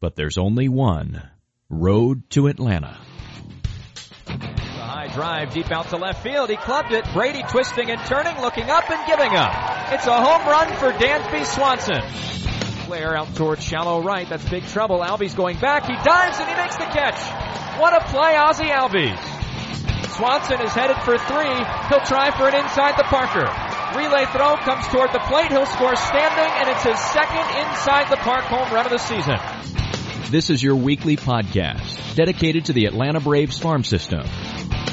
but there's only one road to Atlanta. The high drive deep out to left field. He clubbed it. Brady twisting and turning, looking up and giving up. It's a home run for Dansby Swanson. Player out towards shallow right. That's big trouble. Albies going back. He dives and he makes the catch. What a play, Ozzie Albies. Swanson is headed for three. He'll try for an inside the Parker. Relay throw comes toward the plate. He'll score standing, and it's his second inside the park home run of the season. This is your weekly podcast dedicated to the Atlanta Braves farm system.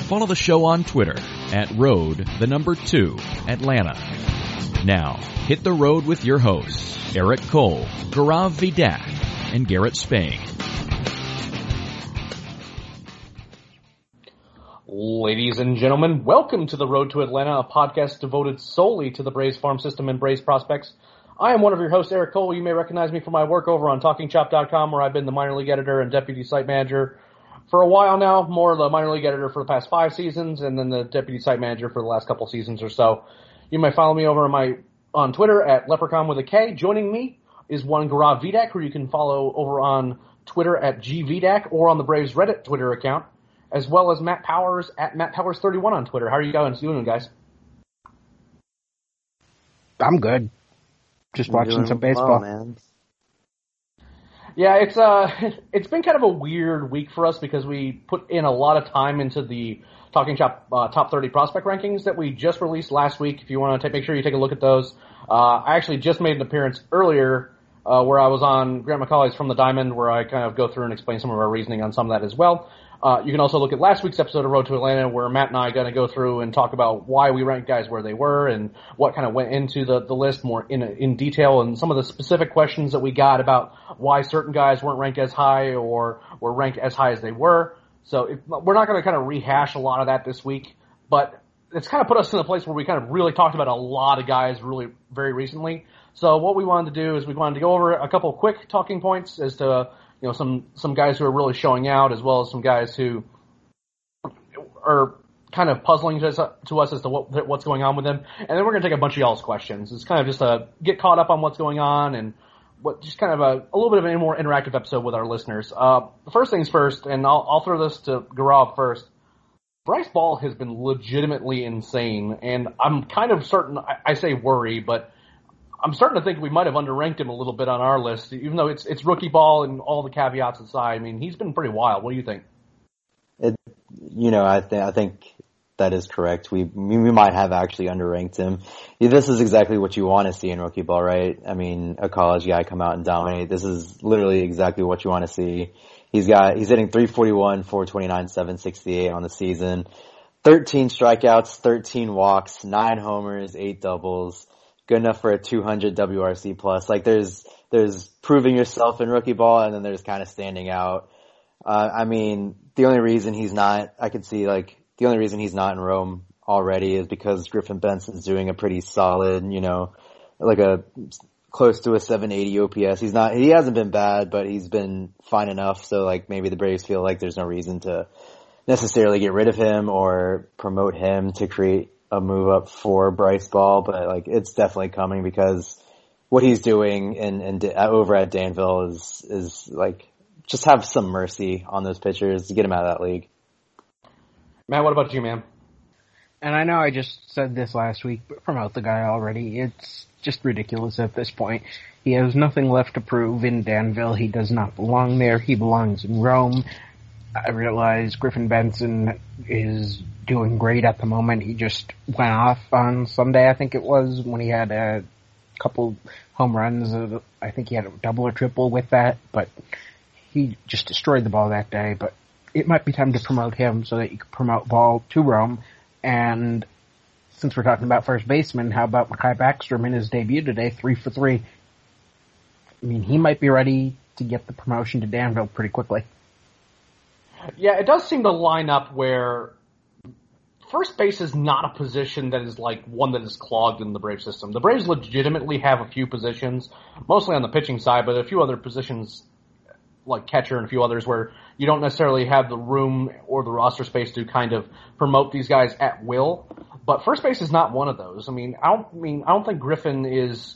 Follow the show on Twitter at road the number two Atlanta. Now, hit the road with your hosts, Eric Cole, Gaurav Vidak, and Garrett Spain. Ladies and gentlemen, welcome to the Road to Atlanta, a podcast devoted solely to the Braves farm system and Braves prospects. I am one of your hosts, Eric Cole. You may recognize me from my work over on TalkingChop.com, where I've been the minor league editor and deputy site manager for a while now. More the minor league editor for the past five seasons, and then the deputy site manager for the last couple seasons or so. You may follow me over on my on Twitter at Leprechaun with a K. Joining me is one Gaurav Vidak, who you can follow over on Twitter at GVDAC or on the Braves Reddit Twitter account, as well as Matt Powers at Matt Powers31 on Twitter. How are you guys doing, guys? I'm good. Just I'm watching some baseball. Well, man. Yeah, it's uh, it's been kind of a weird week for us because we put in a lot of time into the Talking Chop uh, top 30 prospect rankings that we just released last week. If you want to make sure you take a look at those, uh, I actually just made an appearance earlier uh, where I was on Grant McCauley's From the Diamond, where I kind of go through and explain some of our reasoning on some of that as well. Uh, you can also look at last week's episode of Road to Atlanta where Matt and I are going to go through and talk about why we ranked guys where they were and what kind of went into the, the list more in, in detail and some of the specific questions that we got about why certain guys weren't ranked as high or were ranked as high as they were. So if, we're not going to kind of rehash a lot of that this week, but it's kind of put us in a place where we kind of really talked about a lot of guys really very recently. So what we wanted to do is we wanted to go over a couple quick talking points as to you know some some guys who are really showing out, as well as some guys who are kind of puzzling to us, to us as to what what's going on with them. And then we're going to take a bunch of y'all's questions. It's kind of just a get caught up on what's going on and what just kind of a, a little bit of a more interactive episode with our listeners. Uh, first things first, and I'll, I'll throw this to Gaurav first. Bryce Ball has been legitimately insane, and I'm kind of certain. I, I say worry, but I'm starting to think we might have underranked him a little bit on our list, even though it's it's rookie ball and all the caveats aside. I mean, he's been pretty wild. What do you think? It, you know, I think I think that is correct. We we might have actually underranked him. This is exactly what you want to see in rookie ball, right? I mean, a college guy come out and dominate. This is literally exactly what you want to see. He's got he's hitting 341, 429, 768 on the season. 13 strikeouts, 13 walks, 9 homers, 8 doubles good enough for a 200 WRC plus. Like there's there's proving yourself in rookie ball, and then there's kind of standing out. Uh, I mean, the only reason he's not, I could see like the only reason he's not in Rome already is because Griffin Benson's doing a pretty solid, you know, like a close to a 780 OPS. He's not, he hasn't been bad, but he's been fine enough. So like maybe the Braves feel like there's no reason to necessarily get rid of him or promote him to create a move up for Bryce Ball, but like it's definitely coming because what he's doing in, in over at Danville is is like just have some mercy on those pitchers to get him out of that league. Matt, what about you, man? And I know I just said this last week, but promote the guy already. It's just ridiculous at this point. He has nothing left to prove in Danville. He does not belong there. He belongs in Rome. I realize Griffin Benson is doing great at the moment. He just went off on Sunday, I think it was, when he had a couple home runs. I think he had a double or triple with that, but he just destroyed the ball that day. But it might be time to promote him so that you can promote Ball to Rome. And since we're talking about first baseman, how about Mahki Backstrom in his debut today, three for three? I mean, he might be ready to get the promotion to Danville pretty quickly. Yeah, it does seem to line up where first base is not a position that is like one that is clogged in the Brave system. The Braves legitimately have a few positions, mostly on the pitching side, but a few other positions like catcher and a few others where you don't necessarily have the room or the roster space to kind of promote these guys at will. But first base is not one of those. I mean, I don't I mean I don't think Griffin is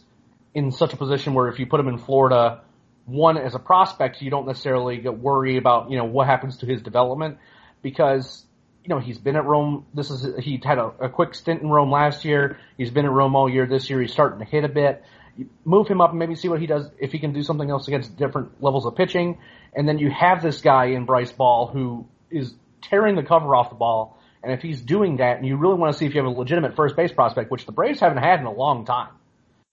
in such a position where if you put him in Florida, one as a prospect, you don't necessarily get worry about you know what happens to his development because you know he's been at Rome. This is he had a, a quick stint in Rome last year. He's been at Rome all year. This year he's starting to hit a bit. Move him up and maybe see what he does if he can do something else against different levels of pitching. And then you have this guy in Bryce Ball who is tearing the cover off the ball. And if he's doing that, and you really want to see if you have a legitimate first base prospect, which the Braves haven't had in a long time.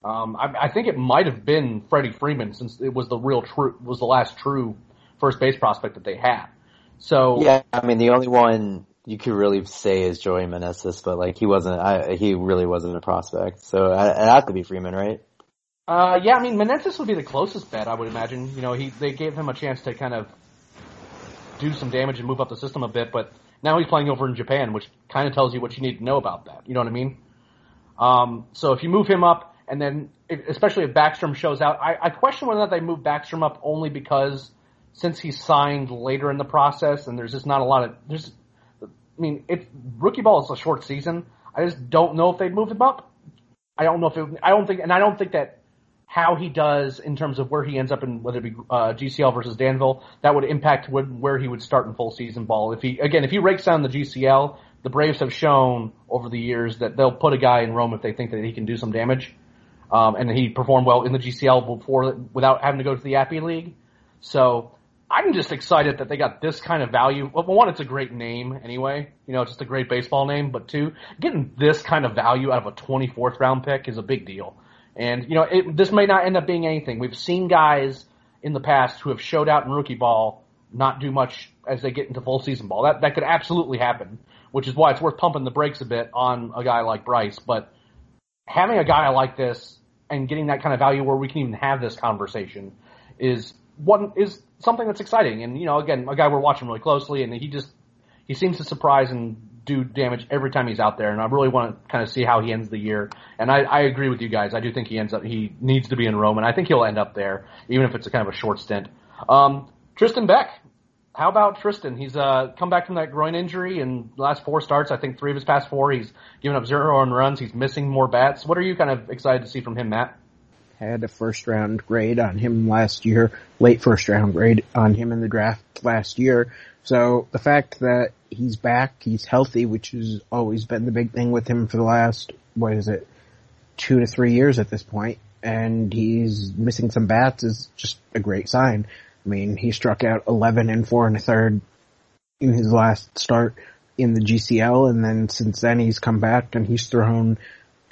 Um, I, I think it might have been Freddie Freeman since it was the real true was the last true first base prospect that they had. So yeah, I mean the only one you could really say is Joey Meneses, but like he wasn't, I, he really wasn't a prospect. So it had to be Freeman, right? Uh, yeah, I mean Meneses would be the closest bet, I would imagine. You know, he they gave him a chance to kind of do some damage and move up the system a bit, but now he's playing over in Japan, which kind of tells you what you need to know about that. You know what I mean? Um, so if you move him up, and then especially if Backstrom shows out, I, I question whether or not they move Backstrom up only because since he signed later in the process, and there's just not a lot of there's. I mean, it's rookie ball is a short season. I just don't know if they'd move him up. I don't know if it. I don't think, and I don't think that how he does in terms of where he ends up in whether it be uh, GCL versus Danville, that would impact where he would start in full season ball. If he again, if he rakes down the GCL, the Braves have shown over the years that they'll put a guy in Rome if they think that he can do some damage, um, and he performed well in the GCL before without having to go to the Appy League. So I'm just excited that they got this kind of value. Well, one, it's a great name anyway. You know, it's just a great baseball name. But two, getting this kind of value out of a 24th round pick is a big deal. And you know, it, this may not end up being anything. We've seen guys in the past who have showed out in rookie ball not do much as they get into full season ball. That that could absolutely happen, which is why it's worth pumping the brakes a bit on a guy like Bryce. But having a guy like this and getting that kind of value where we can even have this conversation is one is something that's exciting. And you know, again, a guy we're watching really closely, and he just he seems to surprise and do damage every time he's out there, and I really want to kind of see how he ends the year. And I, I agree with you guys. I do think he ends up he needs to be in Rome, and I think he'll end up there, even if it's a kind of a short stint. Um, Tristan Beck. How about Tristan? He's uh, come back from that groin injury and last four starts. I think three of his past four, he's given up zero earned runs. He's missing more bats. What are you kind of excited to see from him, Matt? Had a first round grade on him last year, late first round grade on him in the draft last year. So the fact that he's back, he's healthy, which has always been the big thing with him for the last, what is it, two to three years at this point, and he's missing some bats is just a great sign. I mean, he struck out 11 and four and a third in his last start in the GCL, and then since then he's come back and he's thrown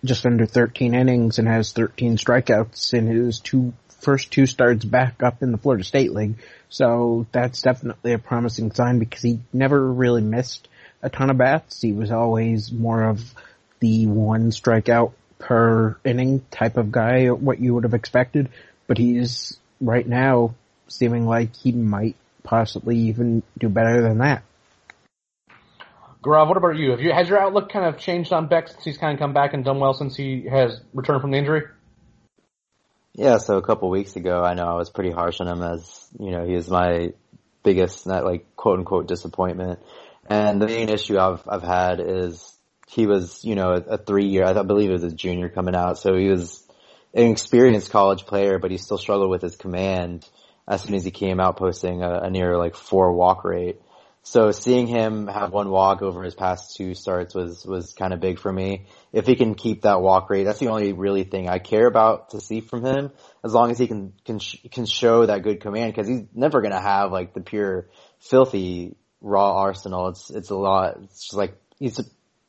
just under 13 innings and has 13 strikeouts in his two first two starts back up in the Florida State League. So that's definitely a promising sign because he never really missed a ton of bats. He was always more of the one strikeout per inning type of guy, what you would have expected. But he's right now seeming like he might possibly even do better than that. Gaurav, what about you? Have you has your outlook kind of changed on Beck since he's kind of come back and done well since he has returned from the injury? Yeah, so a couple weeks ago, I know I was pretty harsh on him as, you know, he was my biggest, not like quote unquote disappointment. And the main issue I've, I've had is he was, you know, a, a three year, I believe it was a junior coming out. So he was an experienced college player, but he still struggled with his command as soon as he came out posting a, a near like four walk rate. So seeing him have one walk over his past two starts was, was kind of big for me. If he can keep that walk rate, that's the only really thing I care about to see from him. As long as he can, can, can show that good command, cause he's never gonna have like the pure filthy raw arsenal. It's, it's a lot, it's just like, he's a,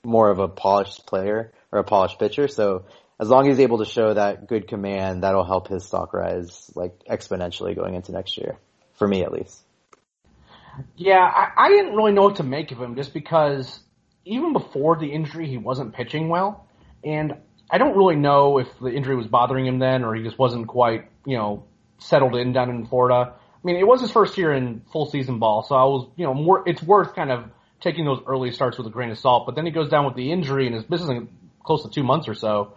more of a polished player or a polished pitcher. So as long as he's able to show that good command, that'll help his stock rise like exponentially going into next year. For me at least. Yeah, I, I didn't really know what to make of him just because even before the injury, he wasn't pitching well, and I don't really know if the injury was bothering him then or he just wasn't quite, you know, settled in down in Florida. I mean, it was his first year in full season ball, so I was, you know, more. It's worth kind of taking those early starts with a grain of salt. But then he goes down with the injury and is missing close to two months or so.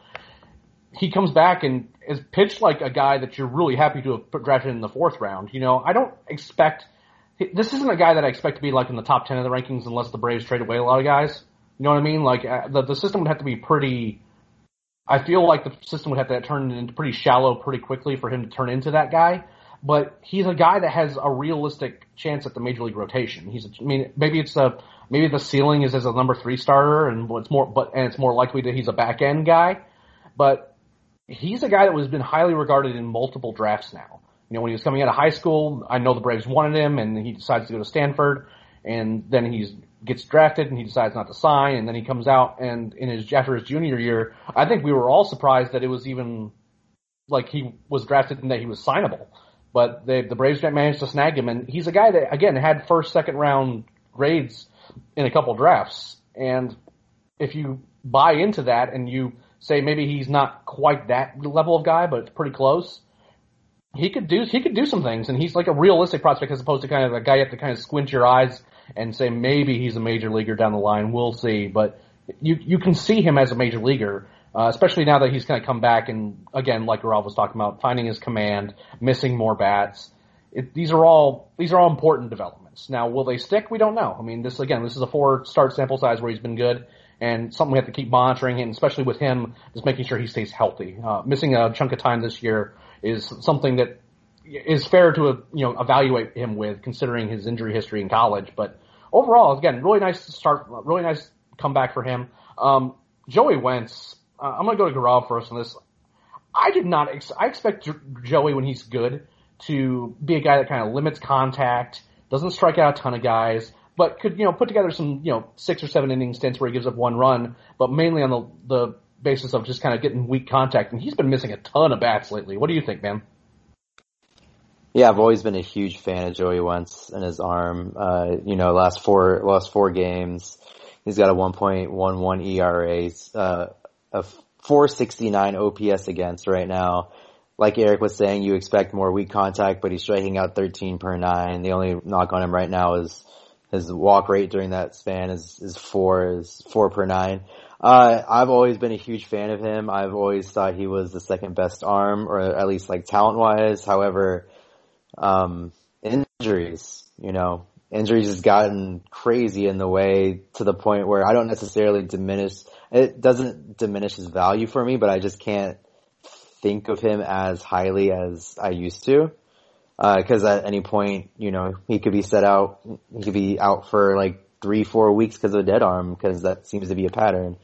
He comes back and is pitched like a guy that you're really happy to have drafted in the fourth round. You know, I don't expect this isn't a guy that I expect to be like in the top ten of the rankings unless the Braves trade away a lot of guys. You know what I mean? Like uh, the the system would have to be pretty. I feel like the system would have to turn into pretty shallow pretty quickly for him to turn into that guy. But he's a guy that has a realistic chance at the major league rotation. He's, a, I mean, maybe it's a maybe the ceiling is as a number three starter, and it's more, but and it's more likely that he's a back end guy. But he's a guy that has been highly regarded in multiple drafts now. You know, when he was coming out of high school, I know the Braves wanted him, and he decides to go to Stanford, and then he gets drafted, and he decides not to sign, and then he comes out, and in his after his junior year, I think we were all surprised that it was even like he was drafted and that he was signable. But they, the Braves managed to snag him, and he's a guy that again had first, second round grades in a couple drafts, and if you buy into that and you say maybe he's not quite that level of guy, but it's pretty close he could do he could do some things, and he's like a realistic prospect as opposed to kind of a guy you have to kind of squint your eyes and say maybe he's a major leaguer down the line. We'll see, but you you can see him as a major leaguer, uh, especially now that he's kind of come back and again, like Rob was talking about, finding his command, missing more bats. It, these are all these are all important developments. Now, will they stick? We don't know. I mean, this again, this is a four start sample size where he's been good and something we have to keep monitoring, and especially with him, is making sure he stays healthy. Uh, missing a chunk of time this year is something that is fair to you know evaluate him with, considering his injury history in college. But overall, again, really nice start, really nice comeback for him. Um, Joey Wentz, uh, I'm going to go to Gaurav first on this. I did not. Ex- I expect Joey when he's good to be a guy that kind of limits contact, doesn't strike out a ton of guys, but could you know put together some you know six or seven inning stints where he gives up one run, but mainly on the the basis of just kind of getting weak contact. And he's been missing a ton of bats lately. What do you think, man? Yeah, I've always been a huge fan of Joey Wentz and his arm. Uh, you know, last four last four games, he's got a 1.11 ERA, uh, a 469 OPS against right now. Like Eric was saying, you expect more weak contact, but he's striking out 13 per nine. The only knock on him right now is his walk rate during that span is is four is four per nine. Uh, I've always been a huge fan of him. I've always thought he was the second best arm, or at least like talent wise. However, um, injuries, you know, injuries has gotten crazy in the way to the point where I don't necessarily diminish, it doesn't diminish his value for me, but I just can't think of him as highly as I used to. Uh, cause at any point, you know, he could be set out, he could be out for like three, four weeks because of a dead arm, because that seems to be a pattern.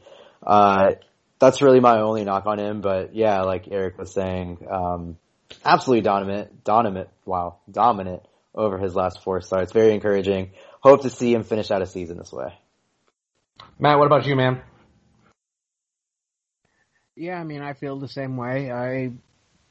Uh, that's really my only knock on him, but yeah, like Eric was saying, um, absolutely dominant, dominant, wow, dominant over his last four starts. Very encouraging. Hope to see him finish out a season this way. Matt, what about you, man? Yeah, I mean, I feel the same way. I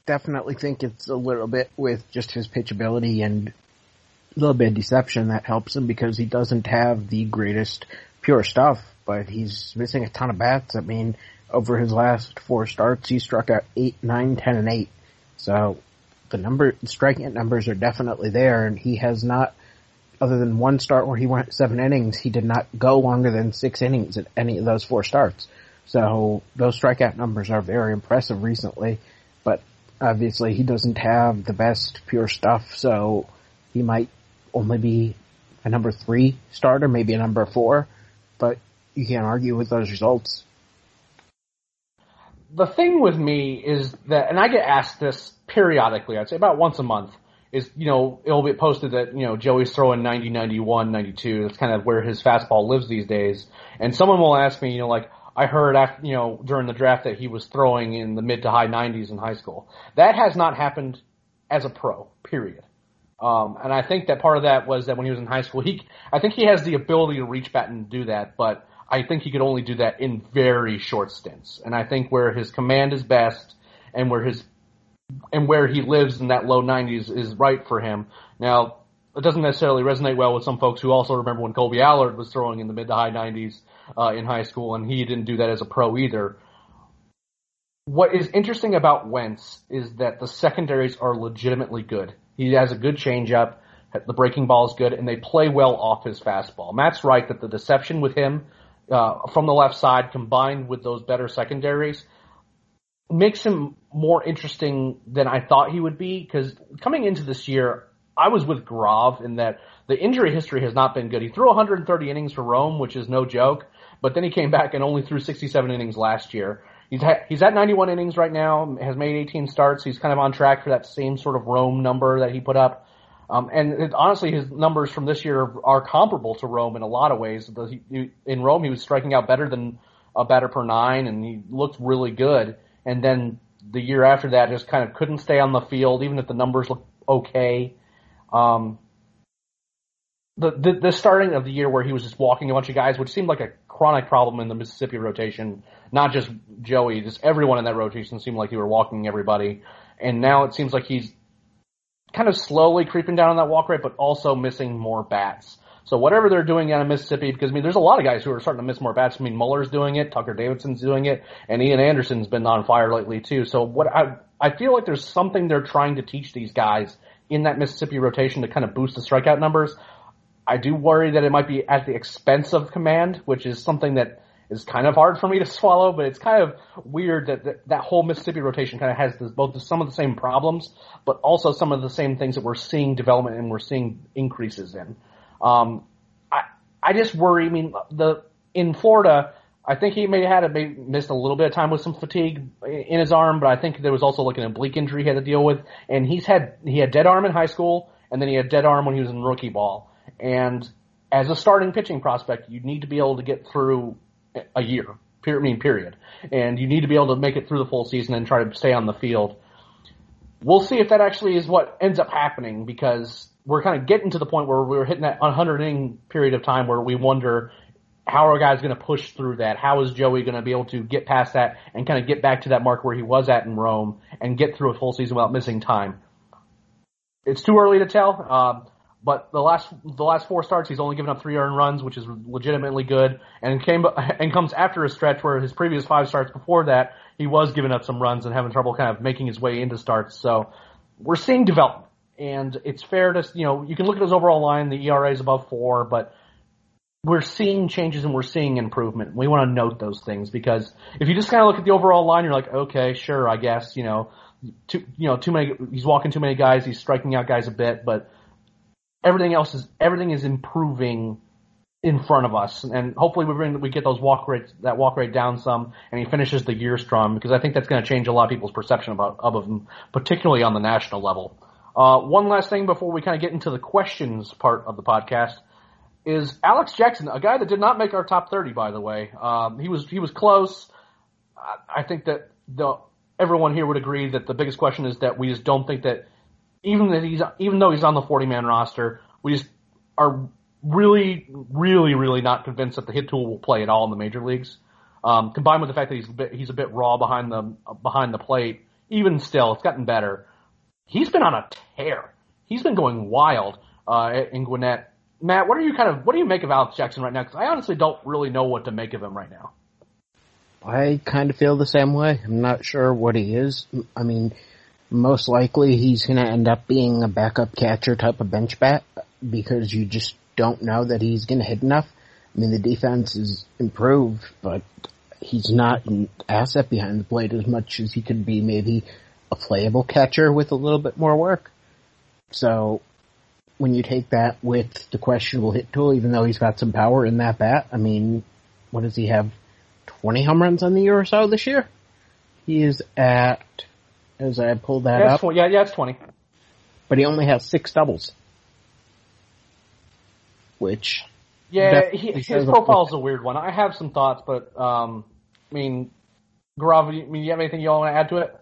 definitely think it's a little bit with just his pitchability and a little bit of deception that helps him because he doesn't have the greatest pure stuff, but he's missing a ton of bats. I mean, over his last four starts, he struck out eight, nine, ten, and eight. So the number, striking numbers are definitely there, and he has not, other than one start where he went seven innings, he did not go longer than six innings at any of those four starts. So those strikeout numbers are very impressive recently, but obviously he doesn't have the best pure stuff, so he might only be a number three starter, maybe a number four, but you can't argue with those results the thing with me is that, and I get asked this periodically, I'd say about once a month, is, you know, it'll be posted that, you know, Joey's throwing 90, 91, 92. That's kind of where his fastball lives these days. And someone will ask me, you know, like, I heard after, you know, during the draft that he was throwing in the mid to high 90s in high school. That has not happened as a pro, period. Um, and I think that part of that was that when he was in high school, he, I think he has the ability to reach bat and do that, but I think he could only do that in very short stints. And I think where his command is best and where his and where he lives in that low 90s is right for him. Now, it doesn't necessarily resonate well with some folks who also remember when Kolby Allard was throwing in the mid to high 90s uh, in high school, and he didn't do that as a pro either. What is interesting about Wentz is that the secondaries are legitimately good. He has a good changeup, the breaking ball is good, and they play well off his fastball. Matt's right that the deception with him uh, from the left side combined with those better secondaries makes him more interesting than I thought he would be because coming into this year, I was with Grav in that the injury history has not been good. He threw 130 innings for Rome, which is no joke, but then he came back and only threw 67 innings last year. He's ha- he's at 91 innings right now, has made 18 starts. He's kind of on track for that same sort of Rome number that he put up. Um, and it, honestly, his numbers from this year are comparable to Rome in a lot of ways. The, he, in Rome, he was striking out better than a batter per nine, and he looked really good. And then the year after that, just kind of couldn't stay on the field, even if the numbers looked okay. Um, the, the the starting of the year where he was just walking a bunch of guys, which seemed like a chronic problem in the Mississippi rotation. Not just Joey, just everyone in that rotation seemed like he were walking everybody. And now it seems like he's kind of slowly creeping down on that walk rate, but also missing more bats. So whatever they're doing out of Mississippi, because I mean, there's a lot of guys who are starting to miss more bats. I mean, Muller's doing it, Tucker Davidson's doing it, and Ian Anderson's been on fire lately too. So what I I feel like there's something they're trying to teach these guys in that Mississippi rotation to kind of boost the strikeout numbers. I do worry that it might be at the expense of command, which is something that is kind of hard for me to swallow, but it's kind of weird that that, that whole Mississippi rotation kind of has this, both some of the same problems, but also some of the same things that we're seeing development and we're seeing increases in. Um, I I just worry. I mean, the in Florida, I think he may have had a, missed a little bit of time with some fatigue in his arm, but I think there was also like an oblique injury he had to deal with, and he's had he had dead arm in high school, and then he had dead arm when he was in rookie ball. And as a starting pitching prospect, you need to be able to get through a year. I mean, period. And you need to be able to make it through the full season and try to stay on the field. We'll see if that actually is what ends up happening because we're kind of getting to the point where we're hitting that 100 inning period of time where we wonder how are guys going to push through that? How is Joey going to be able to get past that and kind of get back to that mark where he was at in Rome and get through a full season without missing time? It's too early to tell. Uh, but the last the last four starts, he's only given up three earned runs, which is legitimately good, and came and comes after a stretch where his previous five starts before that, he was giving up some runs and having trouble kind of making his way into starts. So we're seeing development, and it's fair to you know you can look at his overall line, the ERA is above four, but we're seeing changes and we're seeing improvement. We want to note those things because if you just kind of look at the overall line, you're like, okay, sure, I guess you know, too you know too many he's walking too many guys, he's striking out guys a bit, but everything else is everything is improving in front of us, and hopefully we bring we get those walk rates that walk rate down some, and he finishes the year strong because I think that's going to change a lot of people's perception about of him, particularly on the national level. Uh, one last thing before we kind of get into the questions part of the podcast is Alex Jackson, a guy that did not make our top thirty, by the way. Um, he was he was close. I, I think that the everyone here would agree that the biggest question is that we just don't think that even that he's even though he's on the 40 man roster, we just are really, really, really not convinced that the hit tool will play at all in the major leagues. Um, combined with the fact that he's a bit, he's a bit raw behind the behind the plate, even still, it's gotten better. He's been on a tear. He's been going wild uh, in Gwinnett. Matt, what are you kind of what do you make of Alex Jackson right now? Because I honestly don't really know what to make of him right now. I kind of feel the same way. I'm not sure what he is. I mean, most likely he's going to end up being a backup catcher type of bench bat because you just don't know that he's going to hit enough. I mean, the defense is improved, but he's not an asset behind the plate as much as he could be maybe a playable catcher with a little bit more work. So when you take that with the questionable hit tool, even though he's got some power in that bat, I mean, what does he have? 20 home runs on the year or so this year? He is at as I pulled that yeah, up. 20, yeah, yeah, it's 20. But he only has six doubles. Which. Yeah, he, his profile is a weird one. I have some thoughts, but, um, I mean, Gaurav, I mean, you have anything you all want to add to it?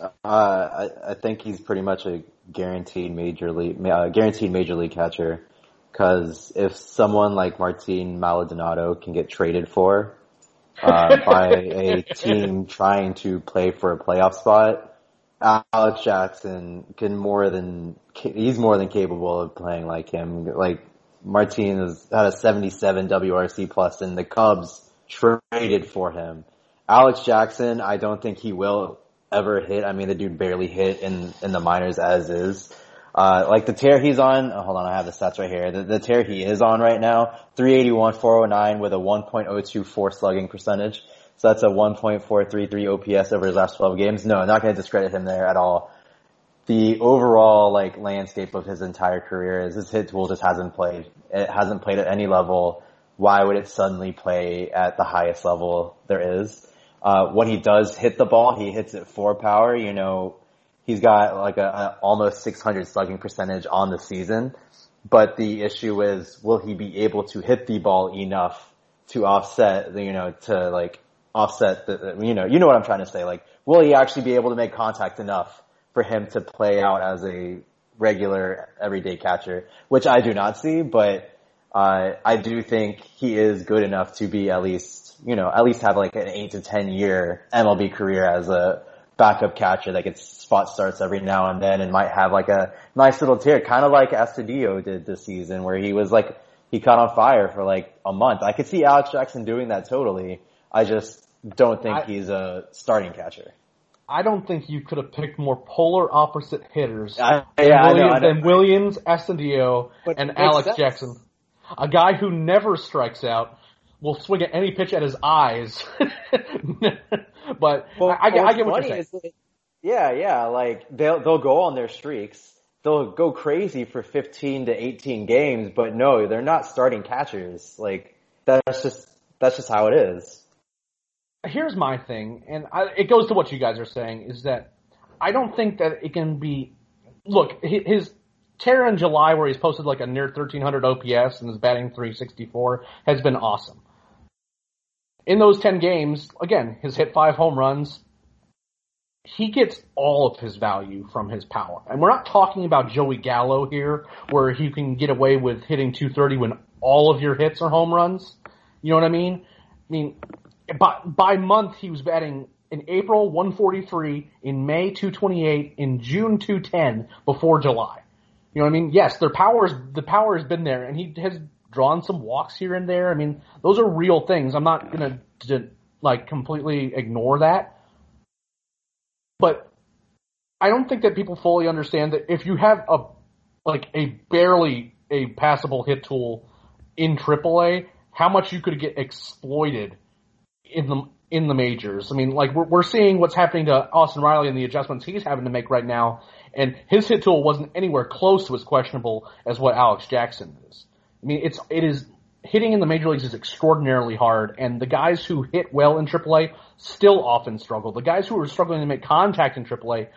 Uh, I, I think he's pretty much a guaranteed major league, uh, guaranteed major league catcher. Cause if someone like Martin Maldonado can get traded for, uh, by a team trying to play for a playoff spot, Alex Jackson can more than he's more than capable of playing like him. Like Martinez had a 77 WRC plus, and the Cubs traded for him. Alex Jackson, I don't think he will ever hit. I mean, the dude barely hit in in the minors as is. Uh, like the tear he's on, oh, hold on, I have the stats right here. The, the tear he is on right now, 381, 409 with a 1.024 slugging percentage. So that's a 1.433 OPS over his last 12 games. No, not going to discredit him there at all. The overall like landscape of his entire career is his hit tool just hasn't played. It hasn't played at any level. Why would it suddenly play at the highest level there is? Uh, when he does hit the ball, he hits it for power. You know, he's got like a, a almost 600 slugging percentage on the season. But the issue is, will he be able to hit the ball enough to offset, you know, to like offset the, you know, you know what I'm trying to say. Like, will he actually be able to make contact enough for him to play out as a regular everyday catcher, which I do not see, but, uh, I do think he is good enough to be at least, you know, at least have like an eight to 10 year MLB career as a backup catcher that gets spot starts every now and then and might have like a nice little tear, kind of like Astudillo did this season where he was like, he caught on fire for like a month. I could see Alex Jackson doing that totally. I just don't think I, he's a starting catcher. I don't think you could have picked more polar opposite hitters I, yeah, than, Williams, I know, I know. than Williams, Astudillo, and Alex sense. Jackson. A guy who never strikes out will swing at any pitch at his eyes. but well, I, I, I, get what you're saying. yeah, yeah, like they'll they'll go on their streaks. They'll go crazy for 15 to 18 games, but no, they're not starting catchers. Like that's just that's just how it is here's my thing, and I, it goes to what you guys are saying, is that I don't think that it can be. Look, his tear in July, where he's posted like a near 1300 OPS and is batting 364, has been awesome. In those 10 games, again, his hit five home runs. He gets all of his value from his power. And we're not talking about Joey Gallo here, where he can get away with hitting 230 when all of your hits are home runs. You know what I mean? I mean, by, by month he was batting in April 143, in May 228, in June 210 before July. You know what I mean? Yes, their powers the power has been there, and he has drawn some walks here and there. I mean, those are real things. I'm not gonna like completely ignore that, but I don't think that people fully understand that if you have a like a barely a passable hit tool in AAA, how much you could get exploited in the in the majors. I mean, like we're we're seeing what's happening to Austin Riley and the adjustments he's having to make right now, and his hit tool wasn't anywhere close to as questionable as what Alex Jackson is. I mean, it's it is hitting in the major leagues is extraordinarily hard, and the guys who hit well in AAA still often struggle. The guys who are struggling to make contact in AAA,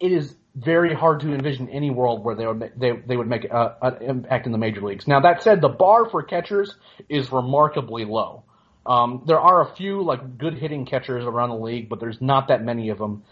it is very hard to envision any world where they would they they would make a, an impact in the major leagues. Now that said, the bar for catchers is remarkably low. Um, there are a few like good hitting catchers around the league, but there's not that many of them.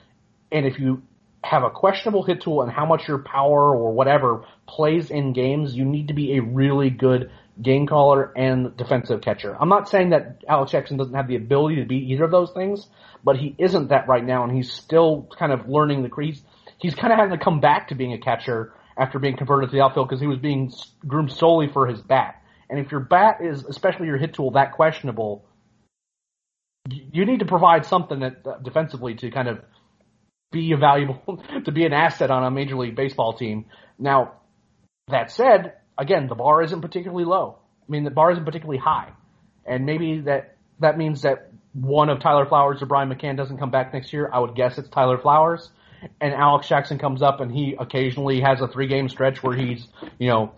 And if you have a questionable hit tool and how much your power or whatever plays in games, you need to be a really good game caller and defensive catcher. I'm not saying that Alex Jackson doesn't have the ability to be either of those things, but he isn't that right now, and he's still kind of learning the crease. He's kind of having to come back to being a catcher after being converted to the outfield because he was being groomed solely for his bat. And if your bat is, especially your hit tool, that questionable, you need to provide something that uh, defensively to kind of be a valuable, to be an asset on a major league baseball team. Now, that said, again, the bar isn't particularly low. I mean, the bar isn't particularly high, and maybe that that means that one of Tyler Flowers or Brian McCann doesn't come back next year. I would guess it's Tyler Flowers, and Alex Jackson comes up and he occasionally has a three game stretch where he's you know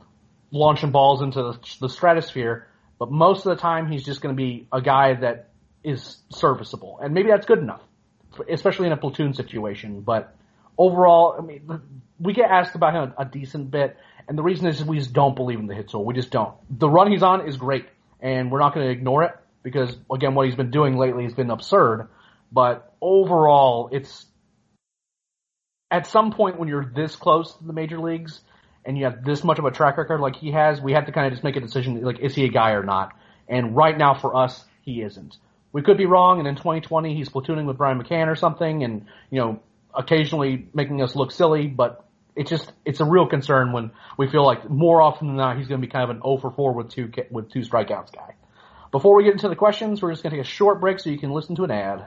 launching balls into the, the stratosphere. But most of the time, he's just going to be a guy that is serviceable, and maybe that's good enough, especially in a platoon situation. But overall, I mean, we get asked about him a, decent bit, and the reason is we just don't believe in the hit tool. We just don't. The run he's on is great, and we're not going to ignore it because again, what he's been doing lately has been absurd. But overall, it's at some point when you're this close to the major leagues and you have this much of a track record like he has, we have to kind of just make a decision like is he a guy or not? And right now for us, he isn't. We could be wrong, and in 2020 he's platooning with Brian McCann or something, and you know occasionally making us look silly, but it's just it's a real concern when we feel like more often than not he's going to be kind of an 0 for 4 with two with two strikeouts guy. Before we get into the questions, we're just going to take a short break so you can listen to an ad.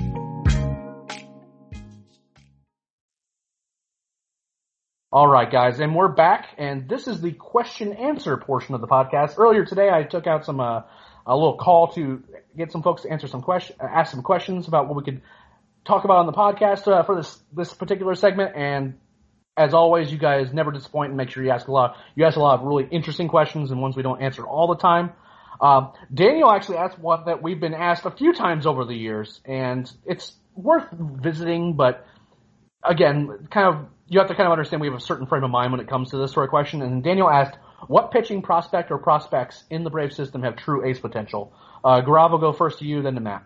All right, guys, and we're back, and this is the question answer portion of the podcast. Earlier today, I took out some uh, a little call to get some folks to answer some question, ask some questions about what we could talk about on the podcast uh, for this this particular segment. And as always, you guys never disappoint and make sure you ask a lot. You ask a lot of really interesting questions and ones we don't answer all the time. Um, Daniel actually asked one that we've been asked a few times over the years, and it's worth visiting, but again, kind of you have to kind of understand we have a certain frame of mind when it comes to this sort of question. And Daniel asked, what pitching prospect or prospects in the Brave system have true ace potential? Uh, Gaurav will go first to you, then to Matt.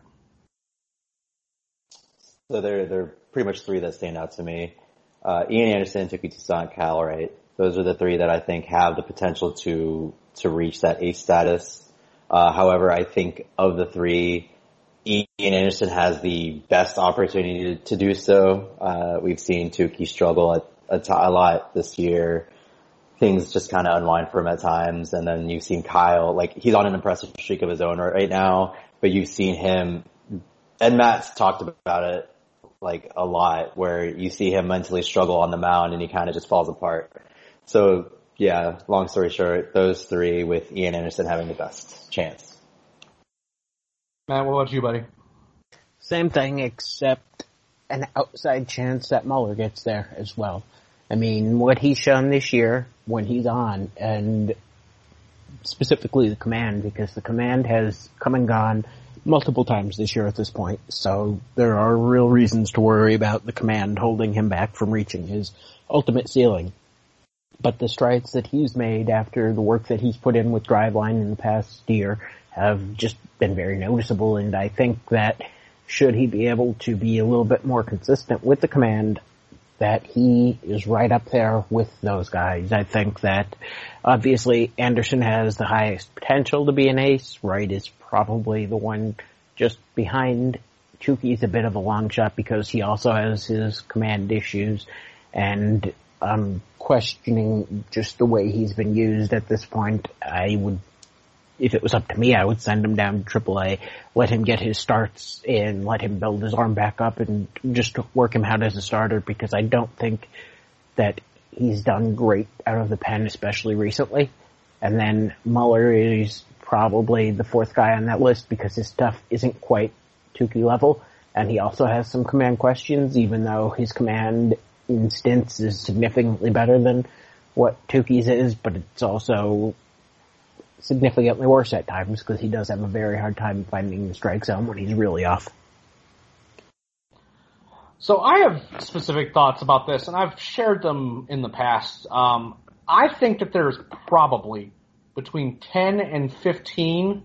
So there, there are pretty much three that stand out to me. Uh, Ian Anderson, Touki Toussaint, Kyle Wright. Those are the three that I think have the potential to, to reach that ace status. Uh, however, I think of the three, Ian Anderson has the best opportunity to, do so. Uh, we've seen Touki struggle a, a lot this year. Things just kind of unwind for him at times. And then you've seen Kyle, like he's on an impressive streak of his own right now, but you've seen him, and Matt's talked about it like a lot where you see him mentally struggle on the mound and he kind of just falls apart. So yeah, long story short, those three with Ian Anderson having the best chance. Matt, what about you, buddy? Same thing, except an outside chance that Muller gets there as well. I mean, what he's shown this year when he's on, and specifically the command, because the command has come and gone multiple times this year at this point, so there are real reasons to worry about the command holding him back from reaching his ultimate ceiling. But the strides that he's made after the work that he's put in with Driveline in the past year have just been very noticeable and I think that should he be able to be a little bit more consistent with the command that he is right up there with those guys. I think that obviously Anderson has the highest potential to be an ace. Wright is probably the one just behind. Touki's a bit of a long shot because he also has his command issues and I'm questioning just the way he's been used at this point. I would if it was up to me, I would send him down to AAA, let him get his starts in, let him build his arm back up and just work him out as a starter because I don't think that he's done great out of the pen, especially recently. And then Muller is probably the fourth guy on that list because his stuff isn't quite Touki level. And he also has some command questions, even though his command instance is significantly better than what Touki's is, but it's also significantly worse at times because he does have a very hard time finding the strike zone when he's really off. So I have specific thoughts about this, and I've shared them in the past. Um, I think that there's probably between 10 and 15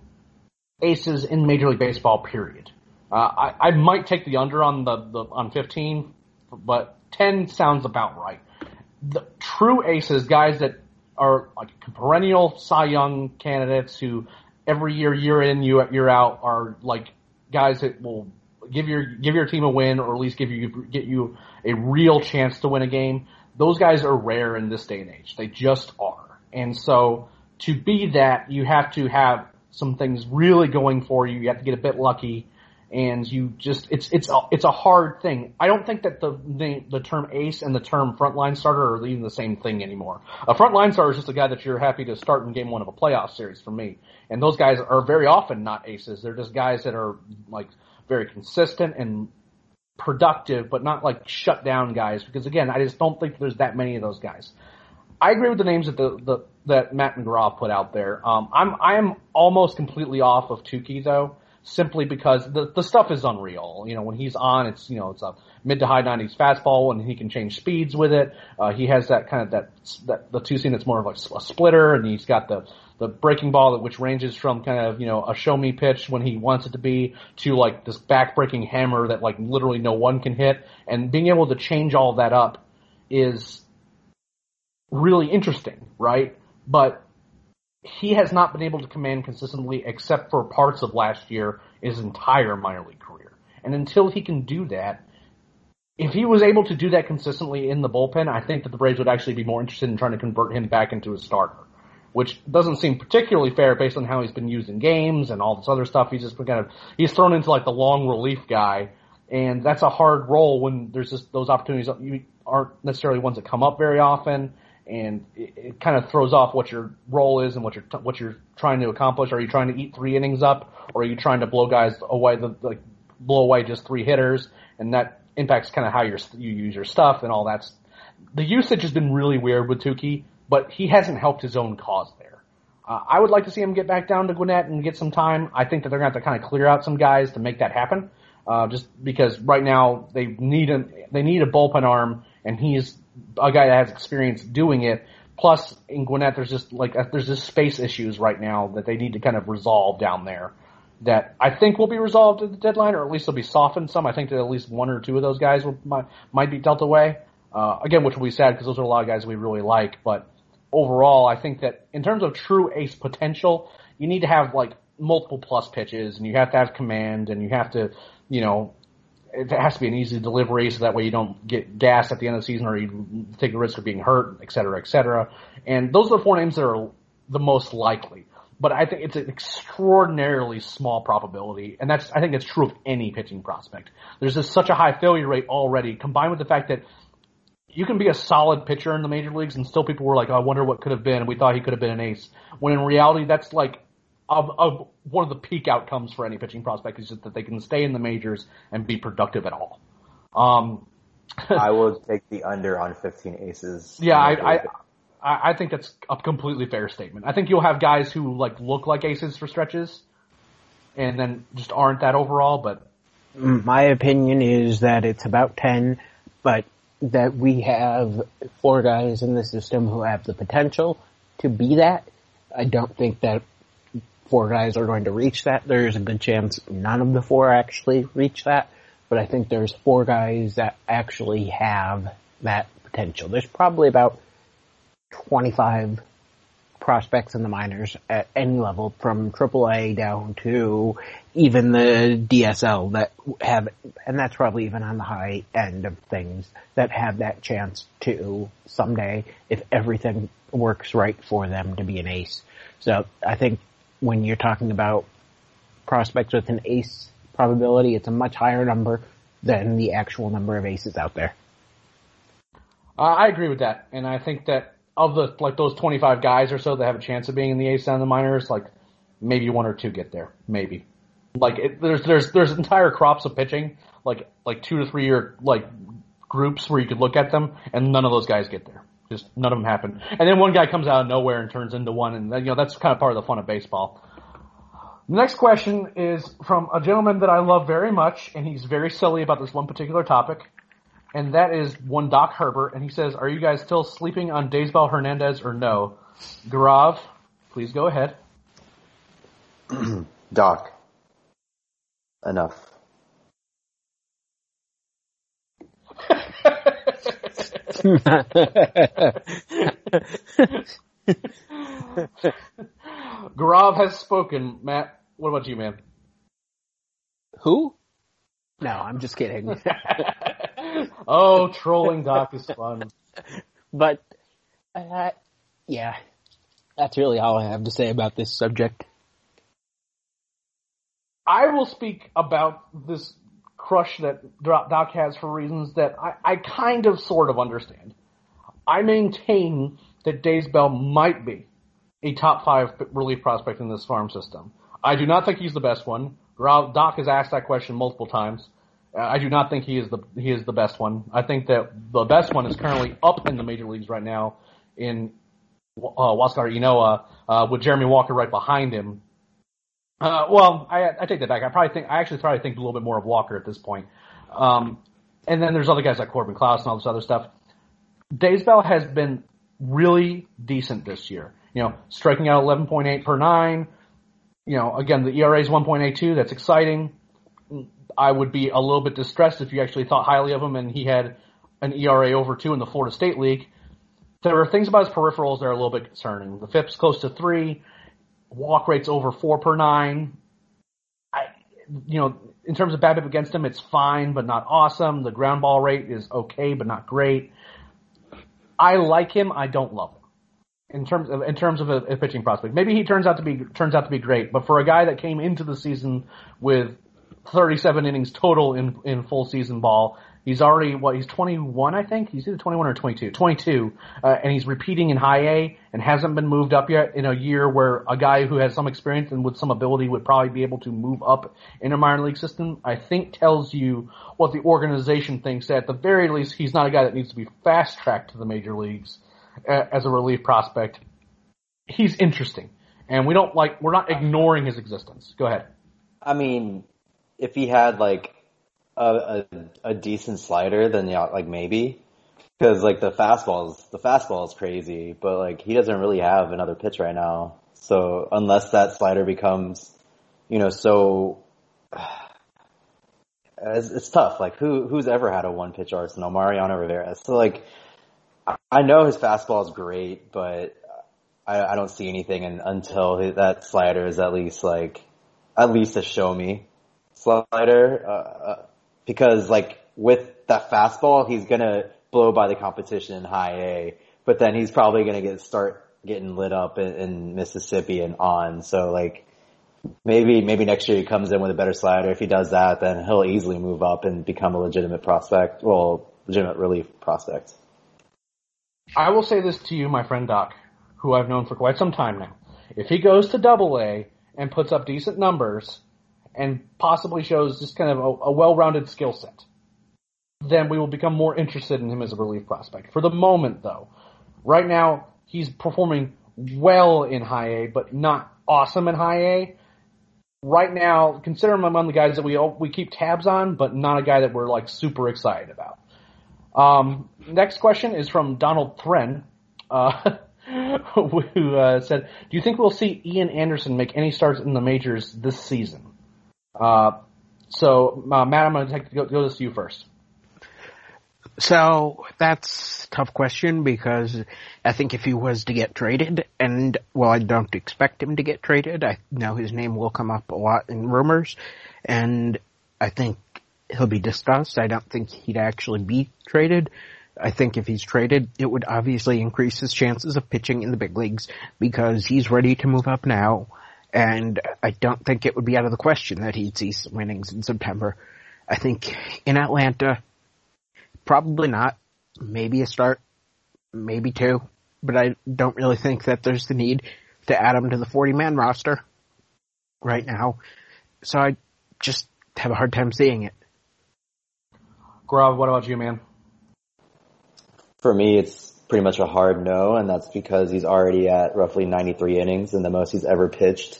aces in Major League Baseball. Period. Uh, I, I might take the under on the, the on 15, but 10 sounds about right. The true aces, guys that are like perennial Cy Young candidates who every year, year in, year out, are like guys that will give your give your team a win or at least give you get you a real chance to win a game. Those guys are rare in this day and age. They just are. And so to be that, you have to have some things really going for you. You have to get a bit lucky and you just it's it's a, it's a hard thing. I don't think that the, the the term ace and the term frontline starter are even the same thing anymore. A frontline starter is just a guy that you're happy to start in game one of a playoff series for me. And those guys are very often not aces. They're just guys that are like very consistent and productive, but not like shut down guys. Because again, I just don't think there's that many of those guys. I agree with the names that the, the that Matt McGraw put out there. Um, I'm I am almost completely off of Touki though, simply because the the stuff is unreal. You know, when he's on, it's you know it's a mid to high 90s fastball, and he can change speeds with it. Uh, he has that kind of that that the two seam that's more of like a splitter, and he's got the the breaking ball which ranges from kind of you know a show me pitch when he wants it to be to like this back breaking hammer that like literally no one can hit, and being able to change all that up is really interesting, right? But he has not been able to command consistently except for parts of last year his entire minor league career. And until he can do that, if he was able to do that consistently in the bullpen, I think that the Braves would actually be more interested in trying to convert him back into a starter. Which doesn't seem particularly fair based on how he's been used in games and all this other stuff. He's just been kind of, he's thrown into like the long relief guy. And that's a hard role when there's just those opportunities you aren't necessarily ones that come up very often and it, it kind of throws off what your role is and what you're t- what you're trying to accomplish. Are you trying to eat three innings up, or are you trying to blow guys away, the, like blow away just three hitters, and that impacts kind of how you you use your stuff and all that. The usage has been really weird with Touki, but he hasn't helped his own cause there. Uh, I would like to see him get back down to Gwinnett and get some time. I think that they're going to have to kind of clear out some guys to make that happen. Uh, just because right now they need a they need a bullpen arm, and he's a guy that has experience doing it. Plus, in Gwinnett, there's just like a, there's just space issues right now that they need to kind of resolve down there. That I think will be resolved at the deadline, or at least they'll be softened some. I think that at least one or two of those guys will, might might be dealt away. Uh, again, which will be sad because those are a lot of guys we really like. But overall, I think that in terms of true ace potential, you need to have like multiple plus pitches, and you have to have command, and you have to, you know, it has to be an easy delivery so that way you don't get gas at the end of the season or you take the risk of being hurt, et cetera, et cetera. And those are the four names that are the most likely. But I think it's an extraordinarily small probability, and that's I think it's true of any pitching prospect. There's just such a high failure rate already, combined with the fact that you can be a solid pitcher in the major leagues, and still people were like, oh, "I wonder what could have been," we thought he could have been an ace. When in reality, that's like of, of one of the peak outcomes for any pitching prospect is just that they can stay in the majors and be productive at all. Um, I will take the under on 15 aces. Yeah, I, I, I think that's a completely fair statement. I think you'll have guys who like look like aces for stretches, and then just aren't that overall. But my opinion is that it's about 10, but that we have four guys in the system who have the potential to be that. I don't think that four guys are going to reach that. There's a good chance none of the four actually reach that, but I think there's four guys that actually have that potential. There's probably about 25 prospects in the minors at any level from AAA down to even the DSL that have, and that's probably even on the high end of things that have that chance to someday, if everything works right for them to be an ace. So I think when you're talking about prospects with an ace probability, it's a much higher number than the actual number of aces out there. Uh, I agree with that, and I think that of the like those 25 guys or so that have a chance of being in the ace down the minors, like maybe one or two get there, maybe. Like it, there's there's there's entire crops of pitching, like like two to three year like groups where you could look at them, and none of those guys get there. Just none of them happen. And then one guy comes out of nowhere and turns into one, and you know that's kind of part of the fun of baseball. The next question is from a gentleman that I love very much, and he's very silly about this one particular topic, and that is one Doc Herbert, and he says, "Are you guys still sleeping on Daysbel Hernandez or no?" Gaurav, please go ahead. Doc, enough. Gaurav has spoken. Matt, what about you, man? Who? No, I'm just kidding. oh, trolling Doc is fun. But, uh, yeah, that's really all I have to say about this subject. I will speak about this crush that Doc has for reasons that I, I kind of sort of understand. I maintain that Daysbel might be a top five relief prospect in this farm system. I do not think he's the best one. Doc has asked that question multiple times. Uh, I do not think he is the he is the best one. I think that the best one is currently up in the major leagues right now in uh, Huascar Ynoa uh, with Jeremy Walker right behind him. Uh, well, I, I take that back. I probably think I actually probably think a little bit more of Walker at this point. Um, and then there's other guys like Corbin Clouse and all this other stuff. Daysbel has been really decent this year. You know, striking out 11.8 per nine. You know, again, the ERA is 1.82. That's exciting. I would be a little bit distressed if you actually thought highly of him and he had an ERA over two in the Florida State League. There are things about his peripherals that are a little bit concerning. The FIP's close to three. Walk rate's over four per nine. I, you know, in terms of BABIP against him, it's fine, but not awesome. The ground ball rate is okay, but not great. I like him. I don't love him in terms of in terms of a, a, pitching prospect. Maybe he turns out to be turns out to be great, but for a guy that came into the season with 37 innings total in in full season ball, he's already what he's 21, I think. He's either 21 or 22. 22, uh, and he's repeating in high A and hasn't been moved up yet in a year where a guy who has some experience and with some ability would probably be able to move up in a minor league system. I think tells you what the organization thinks. At the very least, he's not a guy that needs to be fast tracked to the major leagues as a relief prospect. He's interesting, and we don't like we're not ignoring his existence. Go ahead. I mean, if he had like a a, a decent slider, then yeah, like maybe because like the fastball is the fastball is crazy, but like he doesn't really have another pitch right now. So unless that slider becomes, you know, so it's, it's tough. Like who who's ever had a one pitch arsenal? Mariano Rivera. So like I know his fastball is great, but I, I don't see anything in, until that slider is at least like at least a show me slider. Uh, uh, because like with that fastball, he's gonna blow by the competition in high A, but then he's probably gonna get start getting lit up in, in Mississippi and on. So like maybe maybe next year he comes in with a better slider. If he does that, then he'll easily move up and become a legitimate prospect. Well, legitimate relief prospect. I will say this to you, my friend Doc, who I've known for quite some time now. If he goes to Double A and puts up decent numbers and possibly shows just kind of a, a well-rounded skill set, then we will become more interested in him as a relief prospect. For the moment, though, right now he's performing well in High A, but not awesome in High A. Right now, consider him among the guys that we we keep tabs on, but not a guy that we're like super excited about. Um, next question is from Donald Thren, uh, who uh, said, "Do you think we'll see Ian Anderson make any starts in the majors this season?" Uh, so, uh, Matt, I'm going to go, go this to you first. So that's tough question because I think if he was to get traded, and well, I don't expect him to get traded. I know his name will come up a lot in rumors, and I think he'll be discussed. I don't think he'd actually be traded. I think if he's traded, it would obviously increase his chances of pitching in the big leagues because he's ready to move up now. And I don't think it would be out of the question that he'd see some winnings in September. I think in Atlanta, probably not. Maybe a start, maybe two, but I don't really think that there's the need to add him to the 40 man roster right now. So I just have a hard time seeing it. Gaurav, what about you, man? For me, it's pretty much a hard no, and that's because he's already at roughly 93 innings, and the most he's ever pitched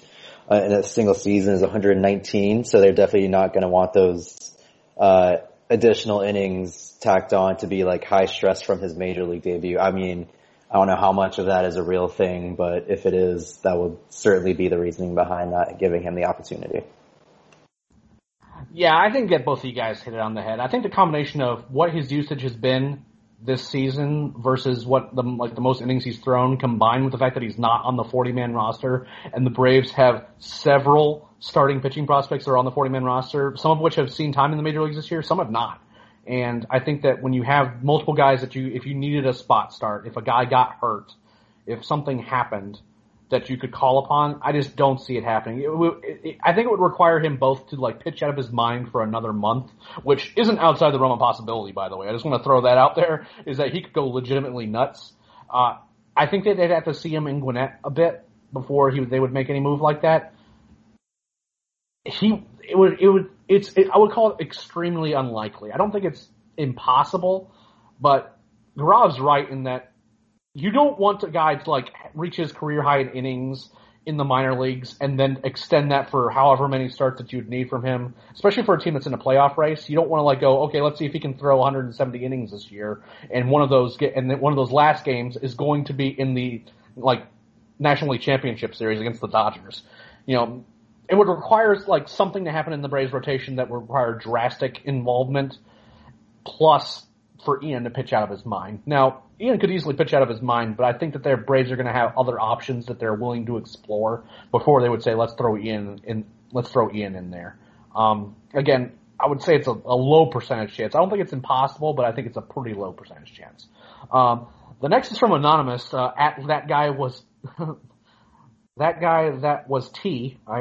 uh, in a single season is 119. So they're definitely not going to want those uh, additional innings tacked on to be like high stress from his major league debut. I mean, I don't know how much of that is a real thing, but if it is, that would certainly be the reasoning behind that, giving him the opportunity. Yeah, I think that both of you guys hit it on the head. I think the combination of what his usage has been this season versus what the like the most innings he's thrown, combined with the fact that he's not on the 40 man roster, and the Braves have several starting pitching prospects that are on the 40 man roster, some of which have seen time in the major leagues this year, some have not. And I think that when you have multiple guys that you, if you needed a spot start, if a guy got hurt, if something happened, that you could call upon. I just don't see it happening. It, it, it, I think it would require him both to like pitch out of his mind for another month, which isn't outside the realm of possibility, by the way. I just want to throw that out there, is that he could go legitimately nuts. Uh, I think that they'd have to see him in Gwinnett a bit before he they would make any move like that. He it would it would it's I would call it extremely unlikely. I don't think it's impossible, but Gaurav's right in that you don't want a guy to like reach his career high in innings in the minor leagues and then extend that for however many starts that you'd need from him, especially for a team that's in a playoff race. You don't want to like go, okay, let's see if he can throw 170 innings this year, and one of those get, and one of those last games is going to be in the like National League Championship Series against the Dodgers. You know, it would require like something to happen in the Braves rotation that would require drastic involvement, plus for Ian to pitch out of his mind. Now, Ian could easily pitch out of his mind, but I think that their Braves are going to have other options that they're willing to explore before they would say, let's throw Ian in, let's throw Ian in there. Um, again, I would say it's a, a, low percentage chance. I don't think it's impossible, but I think it's a pretty low percentage chance. Um, the next is from anonymous. Uh, at that guy was that guy that was T. I,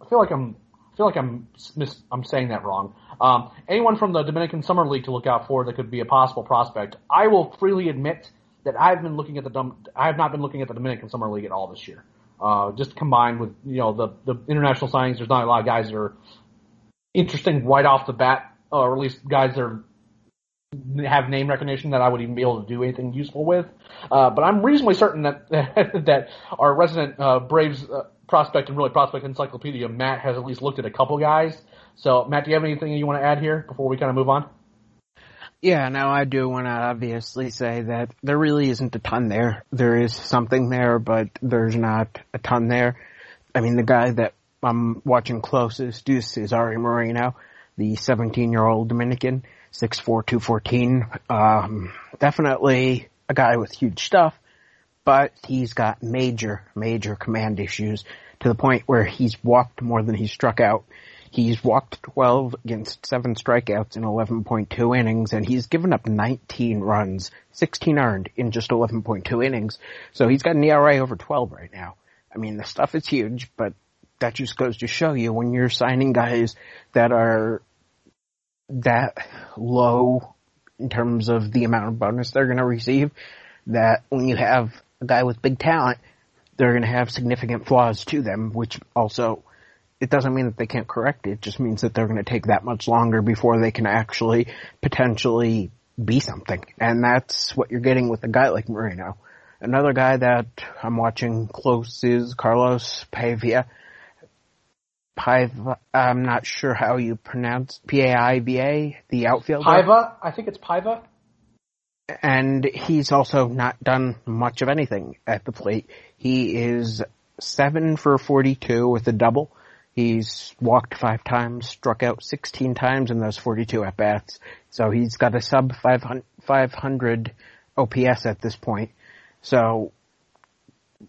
I feel like I'm feel like I'm mis- I'm saying that wrong. Um, anyone from the Dominican Summer League to look out for that could be a possible prospect. I will freely admit that I've been looking at the Dom- I have not been looking at the Dominican Summer League at all this year. Uh, just combined with you know the the international signings, there's not a lot of guys that are interesting right off the bat, or at least guys that are have name recognition that I would even be able to do anything useful with. Uh, but I'm reasonably certain that that our resident uh, Braves uh, prospect and really prospect encyclopedia, Matt has at least looked at a couple guys. So, Matt, do you have anything you want to add here before we kind of move on? Yeah, now I do want to obviously say that there really isn't a ton there. There is something there, but there's not a ton there. I mean, the guy that I'm watching closest is Cesare Moreno, the 17 year old Dominican, 6'4", 214. Um, definitely a guy with huge stuff but he's got major, major command issues to the point where he's walked more than he's struck out. He's walked 12 against 7 strikeouts in 11.2 innings, and he's given up 19 runs, 16 earned in just 11.2 innings. So he's got an ERA over 12 right now. I mean, the stuff is huge, but that just goes to show you when you're signing guys that are that low in terms of the amount of bonus they're going to receive, that when you have a guy with big talent, they're going to have significant flaws to them, which also, it doesn't mean that they can't correct it. It just means that they're going to take that much longer before they can actually potentially be something. And that's what you're getting with a guy like Marino. Another guy that I'm watching close is Carlos. Paiva, I'm not sure how you pronounce P-A-I-V-A, the outfielder. Paiva? I think it's Paiva and he's also not done much of anything at the plate. He is seven for 42 with a double. He's walked five times, struck out 16 times in those 42 at bats. So he's got a sub 500 OPS at this point. So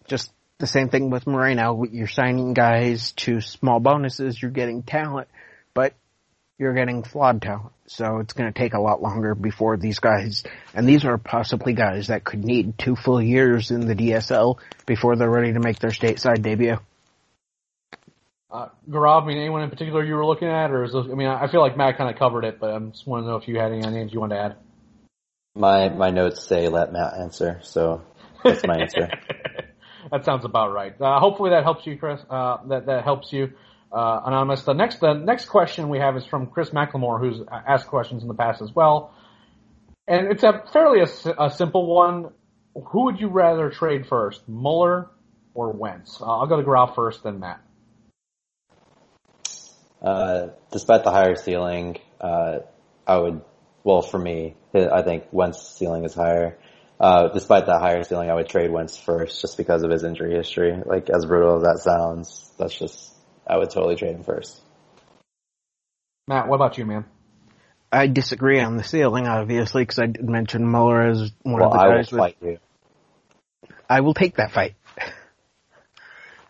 just the same thing with Moreno. You're signing guys to small bonuses. You're getting talent, but you're getting flawed talent. So it's going to take a lot longer before these guys, and these are possibly guys that could need two full years in the DSL before they're ready to make their stateside debut. Uh, Gaurav, I mean, anyone in particular you were looking at, or is this, I mean, I feel like Matt kind of covered it, but I just want to know if you had any names you wanted to add. My my notes say let Matt answer, so that's my answer. that sounds about right. Uh, hopefully that helps you, Chris. Uh, that that helps you uh, anonymous. The next the next question we have is from Chris McLemore, who's asked questions in the past as well, and it's a fairly a, a simple one. Who would you rather trade first, Muller or Wentz? Uh, I'll go to Gaurav first, then Matt. Uh, despite the higher ceiling, uh, I would. Well, for me, I think Wentz ceiling is higher. Uh, despite that higher ceiling, I would trade Wentz first just because of his injury history. Like as brutal as that sounds, that's just I would totally trade him first. Matt, what about you, man? I disagree on the ceiling, obviously, because I did mention Muller as one well, of the I guys. Will fight you. I will take that fight.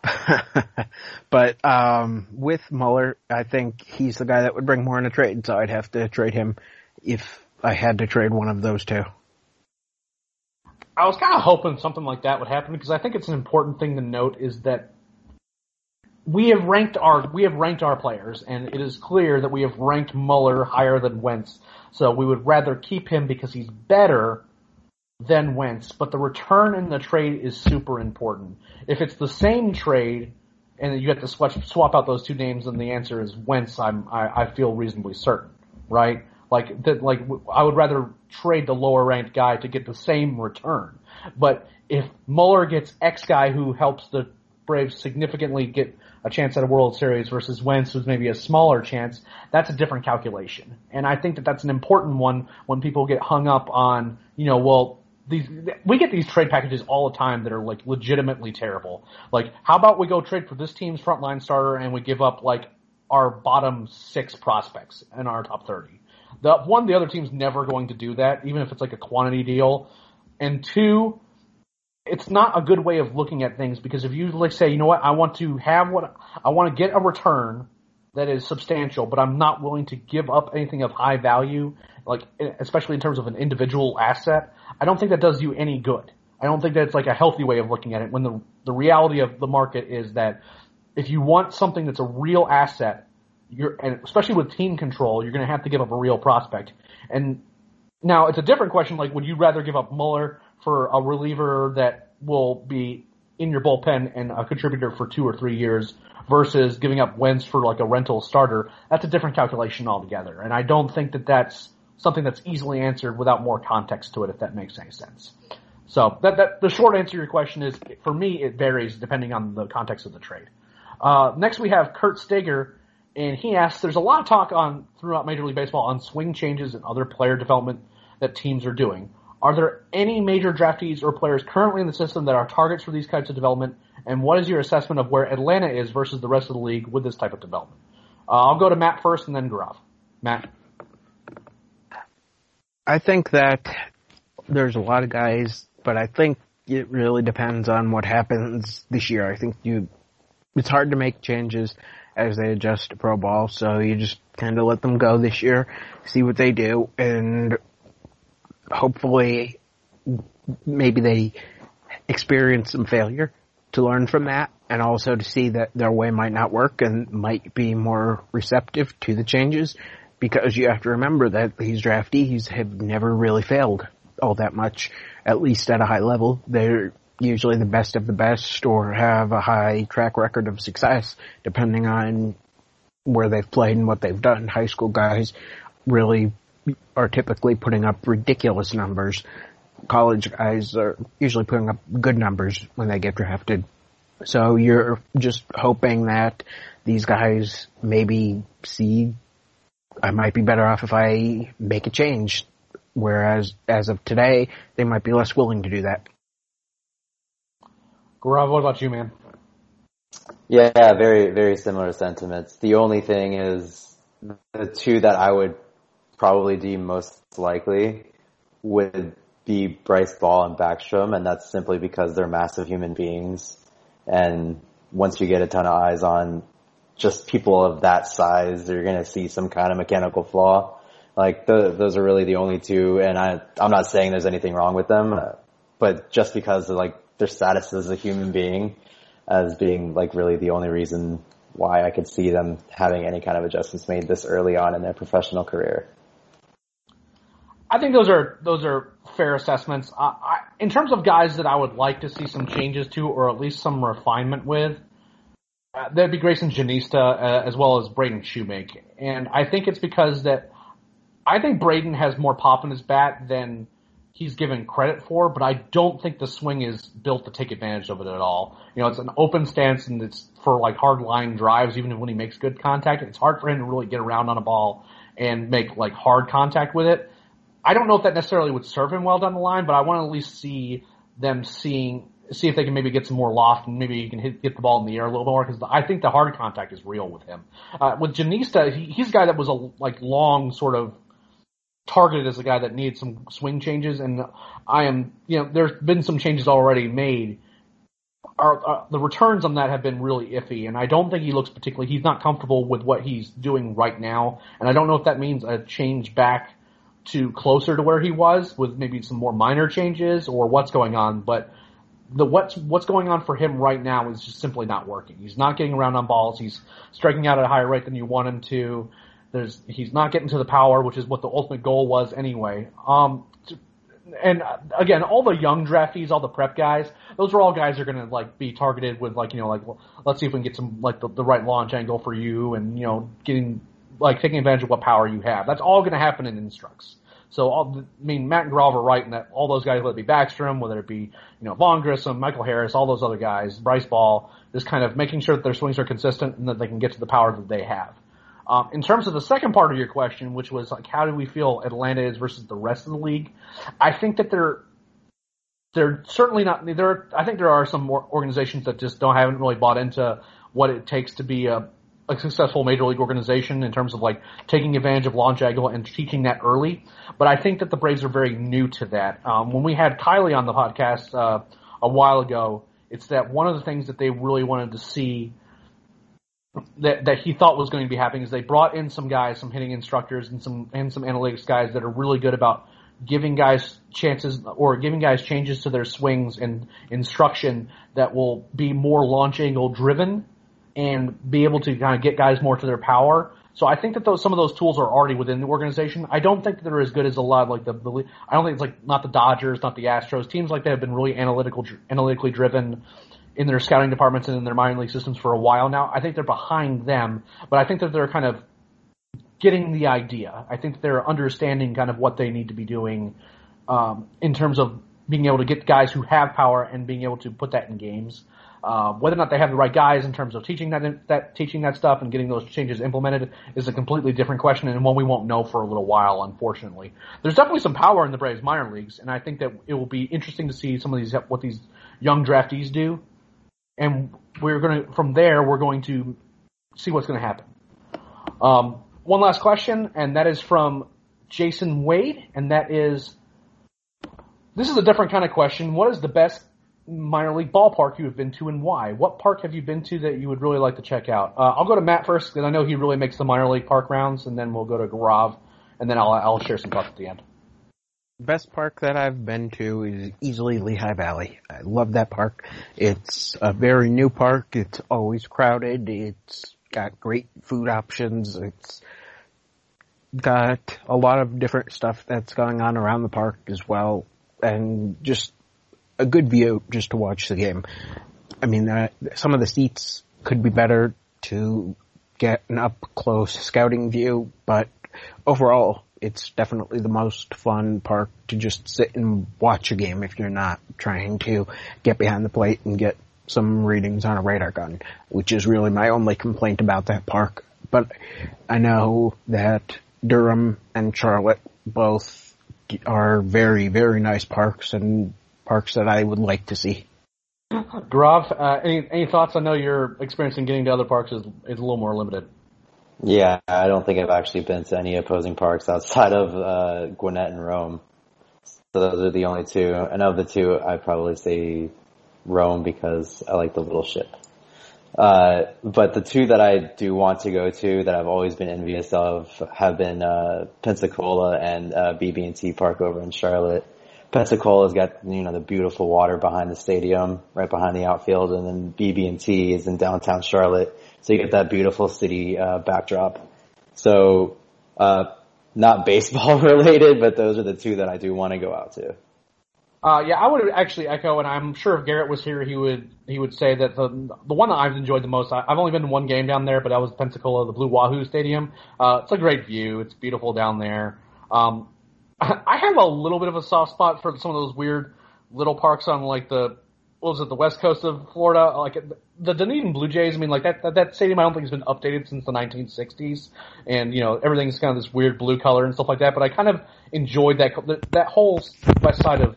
but um, with Muller, I think he's the guy that would bring more in a trade, so I'd have to trade him if I had to trade one of those two. I was kind of hoping something like that would happen because I think it's an important thing to note is that we have ranked our we have ranked our players, and it is clear that we have ranked Muller higher than Wentz. So we would rather keep him because he's better than Wentz. But the return in the trade is super important. If it's the same trade, and you have to swap swap out those two names, and the answer is Wentz, I'm I, I feel reasonably certain, right? Like that, like I would rather trade the lower ranked guy to get the same return. But if Muller gets X guy who helps the Braves significantly get a chance at a World Series versus Wentz was maybe a smaller chance, that's a different calculation. And I think that that's an important one when people get hung up on, you know, well, these, we get these trade packages all the time that are like legitimately terrible. Like, how about we go trade for this team's frontline starter and we give up like our bottom six prospects in our top 30? The one, the other team's never going to do that, even if it's like a quantity deal. And two, it's not a good way of looking at things because if you like say, you know what, I want to have what I want to get a return that is substantial, but I'm not willing to give up anything of high value, like especially in terms of an individual asset. I don't think that does you any good. I don't think that's like a healthy way of looking at it when the the reality of the market is that if you want something that's a real asset, you're and especially with team control, you're going to have to give up a real prospect. And now it's a different question. Like, would you rather give up Muller for a reliever that will be in your bullpen and a contributor for two or three years versus giving up Wentz for like a rental starter? That's a different calculation altogether. And I don't think that that's something that's easily answered without more context to it, if that makes any sense. So that, that the short answer to your question is, for me, it varies depending on the context of the trade. Uh, next we have Kurt Steger, and he asks, there's a lot of talk on throughout Major League Baseball on swing changes and other player development that teams are doing. Are there any major draftees or players currently in the system that are targets for these types of development? And what is your assessment of where Atlanta is versus the rest of the league with this type of development? Uh, I'll go to Matt first and then Gaurav. Matt. I think that there's a lot of guys, but I think it really depends on what happens this year. I think you, it's hard to make changes as they adjust to pro ball, so you just kind of let them go this year, see what they do, and hopefully maybe they experience some failure to learn from that and also to see that their way might not work and might be more receptive to the changes because you have to remember that these draftees have never really failed all that much, at least at a high level. They're usually the best of the best or have a high track record of success depending on where they've played and what they've done. High school guys really are typically putting up ridiculous numbers. College guys are usually putting up good numbers when they get drafted. So you're just hoping that these guys maybe see I might be better off if I make a change. Whereas as of today, they might be less willing to do that. Gaurav, what about you, man? Yeah, very, very similar sentiments. The only thing is the two that I would probably deem most likely would be Bryce Ball and Backstrom, and that's simply because they're massive human beings. And once you get a ton of eyes on just people of that size, you're going to see some kind of mechanical flaw. Like the, those are really the only two, and I, I'm not saying there's anything wrong with them, but just because of like their status as a human being as being like really the only reason why I could see them having any kind of adjustments made this early on in their professional career. I think those are those are fair assessments. Uh, I, in terms of guys that I would like to see some changes to, or at least some refinement with, uh, that'd be Greyson Jenista uh, as well as Braden Shewmake. And I think it's because that I think Braden has more pop in his bat than he's given credit for, but I don't think the swing is built to take advantage of it at all. You know, it's an open stance and it's for like hard line drives, even when he makes good contact. It's hard for him to really get around on a ball and make like hard contact with it. I don't know if that necessarily would serve him well down the line, but I want to at least see them seeing see if they can maybe get some more loft and maybe he can hit, get the ball in the air a little more because I think the hard contact is real with him. Uh, with Jenista, he, he's a guy that was a like long sort of targeted as a guy that needs some swing changes, and I am you know there's been some changes already made. Our, uh, the returns on that have been really iffy, and I don't think he looks particularly. He's not comfortable with what he's doing right now, and I don't know if that means a change back to closer to where he was with maybe some more minor changes or what's going on. But the what's what's going on for him right now is just simply not working. He's not getting around on balls. He's striking out at a higher rate than you want him to. There's he's not getting to the power, which is what the ultimate goal was anyway. Um, and again, all the young draftees, all the prep guys, those are all guys that are going to like be targeted with like you know like well, let's see if we can get some like the, the right launch angle for you, and you know getting like taking advantage of what power you have. That's all going to happen in instructs. So, all, I mean, Matt and Gaurav are right in that all those guys, whether it be Backstrom, whether it be, you know, Vaughn Grissom, Michael Harris, all those other guys, Bryce Ball, just kind of making sure that their swings are consistent and that they can get to the power that they have. Um, in terms of the second part of your question, which was like, how do we feel Atlanta is versus the rest of the league? I think that they're they're certainly not. There, I think there are some more organizations that just don't haven't really bought into what it takes to be a, a successful major league organization in terms of like taking advantage of launch angle and teaching that early. But I think that the Braves are very new to that. Um, when we had Kiley on the podcast uh, a while ago, it's that one of the things that they really wanted to see that that he thought was going to be happening is they brought in some guys, some hitting instructors, and some and some analytics guys that are really good about giving guys chances or giving guys changes to their swings and instruction that will be more launch angle driven and be able to kind of get guys more to their power. So I think that those some of those tools are already within the organization. I don't think that they're as good as a lot of like the, the I don't think it's like not the Dodgers, not the Astros. Teams like that have been really analytical analytically driven in their scouting departments and in their minor league systems for a while now. I think they're behind them, but I think that they're kind of getting the idea. I think they're understanding kind of what they need to be doing um, in terms of being able to get guys who have power and being able to put that in games. Uh, whether or not they have the right guys in terms of teaching that that teaching that stuff and getting those changes implemented is a completely different question and one we won't know for a little while, unfortunately. There's definitely some power in the Braves minor leagues, and I think that it will be interesting to see some of these what these young draftees do and we're going to from there we're going to see what's going to happen. Um, one last question, and that is from Jason Wade, and that is this is a different kind of question. What is the best minor league ballpark you have been to, and why? What park have you been to that you would really like to check out? Uh, I'll go to Matt first because I know he really makes the minor league park rounds, and then we'll go to Gaurav, and then I'll I'll share some thoughts at the end. Best park that I've been to is easily Lehigh Valley. I love that park. It's a very new park. It's always crowded. It's got great food options. It's got a lot of different stuff that's going on around the park as well. And just a good view just to watch the game. I mean, uh, some of the seats could be better to get an up close scouting view, but overall, it's definitely the most fun park to just sit and watch a game if you're not trying to get behind the plate and get some readings on a radar gun, which is really my only complaint about that park. But I know that Durham and Charlotte both are very, very nice parks and parks that I would like to see. Gaurav, uh, any, any thoughts? I know your experience in getting to other parks is, is a little more limited. Yeah, I don't think I've actually been to any opposing parks outside of uh, Gwinnett and Rome. So those are the only two. And of the two, I'd probably say Rome because I like the little ship. Uh, but the two that I do want to go to that I've always been envious of have been uh, Pensacola and uh, BB&T Park over in Charlotte. Pensacola's got you know the beautiful water behind the stadium, right behind the outfield, and then BB&T is in downtown Charlotte so you get that beautiful city uh, backdrop. So, uh, not baseball related, but those are the two that I do want to go out to. Uh, yeah, I would actually echo, and I'm sure if Garrett was here, he would he would say that the the one that I've enjoyed the most. I, I've only been to one game down there, but that was Pensacola, the Blue Wahoo Stadium. Uh, it's a great view. It's beautiful down there. Um, I have a little bit of a soft spot for some of those weird little parks on like the what was it, the west coast of Florida? Like the Dunedin Blue Jays. I mean, like that, that that stadium. I don't think has been updated since the 1960s, and you know everything's kind of this weird blue color and stuff like that. But I kind of enjoyed that that whole west side of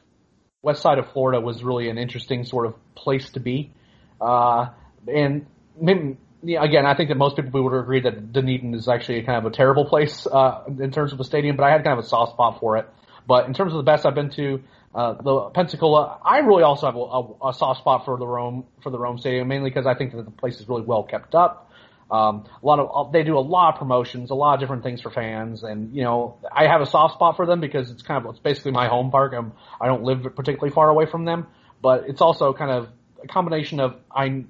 west side of Florida was really an interesting sort of place to be. Uh, and maybe, yeah, again, I think that most people would agree that Dunedin is actually kind of a terrible place uh, in terms of a stadium. But I had kind of a soft spot for it. But in terms of the best I've been to, uh, the Pensacola, I really also have a, a, a, soft spot for the Rome for the Rome Stadium, mainly because I think that the place is really well kept up. Um, a lot of uh, they do a lot of promotions, a lot of different things for fans, and you know I have a soft spot for them because it's kind of it's basically my home park. I'm I don't live particularly far away from them, but it's also kind of a combination of I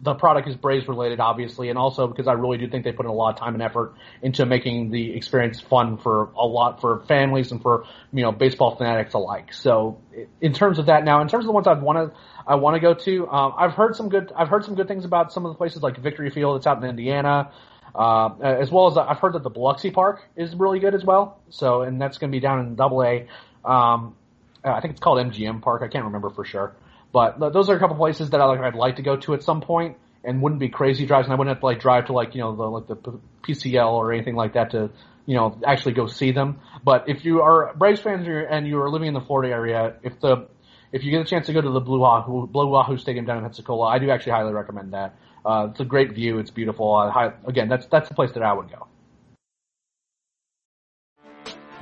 the product is Braves related, obviously, and also because I really do think they put in a lot of time and effort into making the experience fun for a lot for families and for you know baseball fanatics alike. So, in terms of that, now in terms of the ones I'd want to I want to go to, um, I've heard some good I've heard some good things about some of the places like Victory Field that's out in Indiana. Uh, as well as I've heard that the Biloxi Park is really good as well. So, and that's going to be down in Double A. Um, I think it's called MGM Park. I can't remember for sure, but those are a couple places that I like, I'd like to go to at some point, and wouldn't be crazy drives, and I wouldn't have to like drive to like you know the like the PCL or anything like that to you know actually go see them. But if you are Braves fans and you are living in the Florida area, if the if you get a chance to go to the Blue Wahoo, Blue Wahoo Stadium down in Pensacola, I do actually highly recommend that. Uh, it's a great view. It's beautiful. Uh, again, that's that's the place that I would go.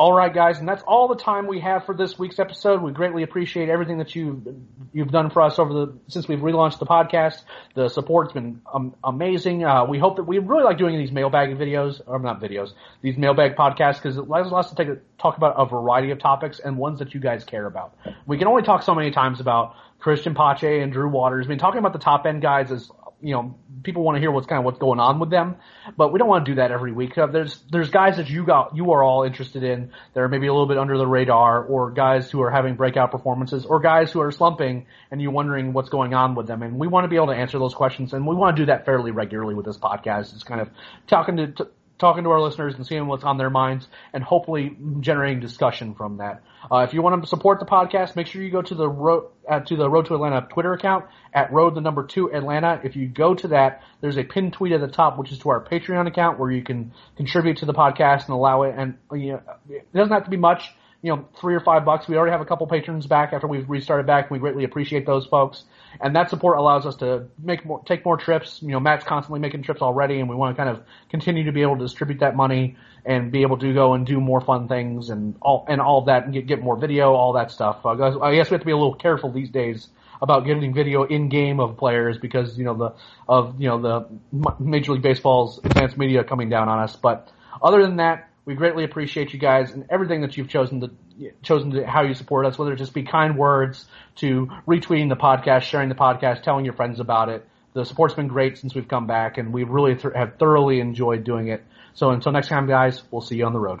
All right, guys, and that's all the time we have for this week's episode. We greatly appreciate everything that you've you've done for us over the since we've relaunched the podcast. The support's been um, amazing. Uh, we hope that we really like doing these mailbag videos, or not videos, these mailbag podcasts because it allows us to take talk about a variety of topics and ones that you guys care about. We can only talk so many times about Christian Pache and Drew Waters. I mean, talking about the top end guys is you know, people want to hear what's kind of what's going on with them, but we don't want to do that every week. There's there's guys that you got you are all interested in that are maybe a little bit under the radar, or guys who are having breakout performances, or guys who are slumping, and you're wondering what's going on with them. And we want to be able to answer those questions, and we want to do that fairly regularly with this podcast. It's kind of talking to, to talking to our listeners and seeing what's on their minds, and hopefully generating discussion from that. Uh, if you want to support the podcast, make sure you go to the road uh, to the Road to Atlanta Twitter account at Road the number two Atlanta. If you go to that, there's a pinned tweet at the top, which is to our Patreon account, where you can contribute to the podcast and allow it. And you know, it doesn't have to be much. You know, three or five bucks. We already have a couple patrons back after we've restarted back. We greatly appreciate those folks and that support allows us to make more, take more trips. You know, Matt's constantly making trips already, and we want to kind of continue to be able to distribute that money and be able to go and do more fun things and all and all that, and get get more video, all that stuff. Uh, I guess we have to be a little careful these days about getting video in game of players because you know the of you know the Major League Baseball's advanced media coming down on us. But other than that, we greatly appreciate you guys and everything that you've chosen to chosen to how you support us, whether it just be kind words to retweeting the podcast, sharing the podcast, telling your friends about it. The support's been great since we've come back, and we really th- have thoroughly enjoyed doing it. So until next time, guys, we'll see you on the road.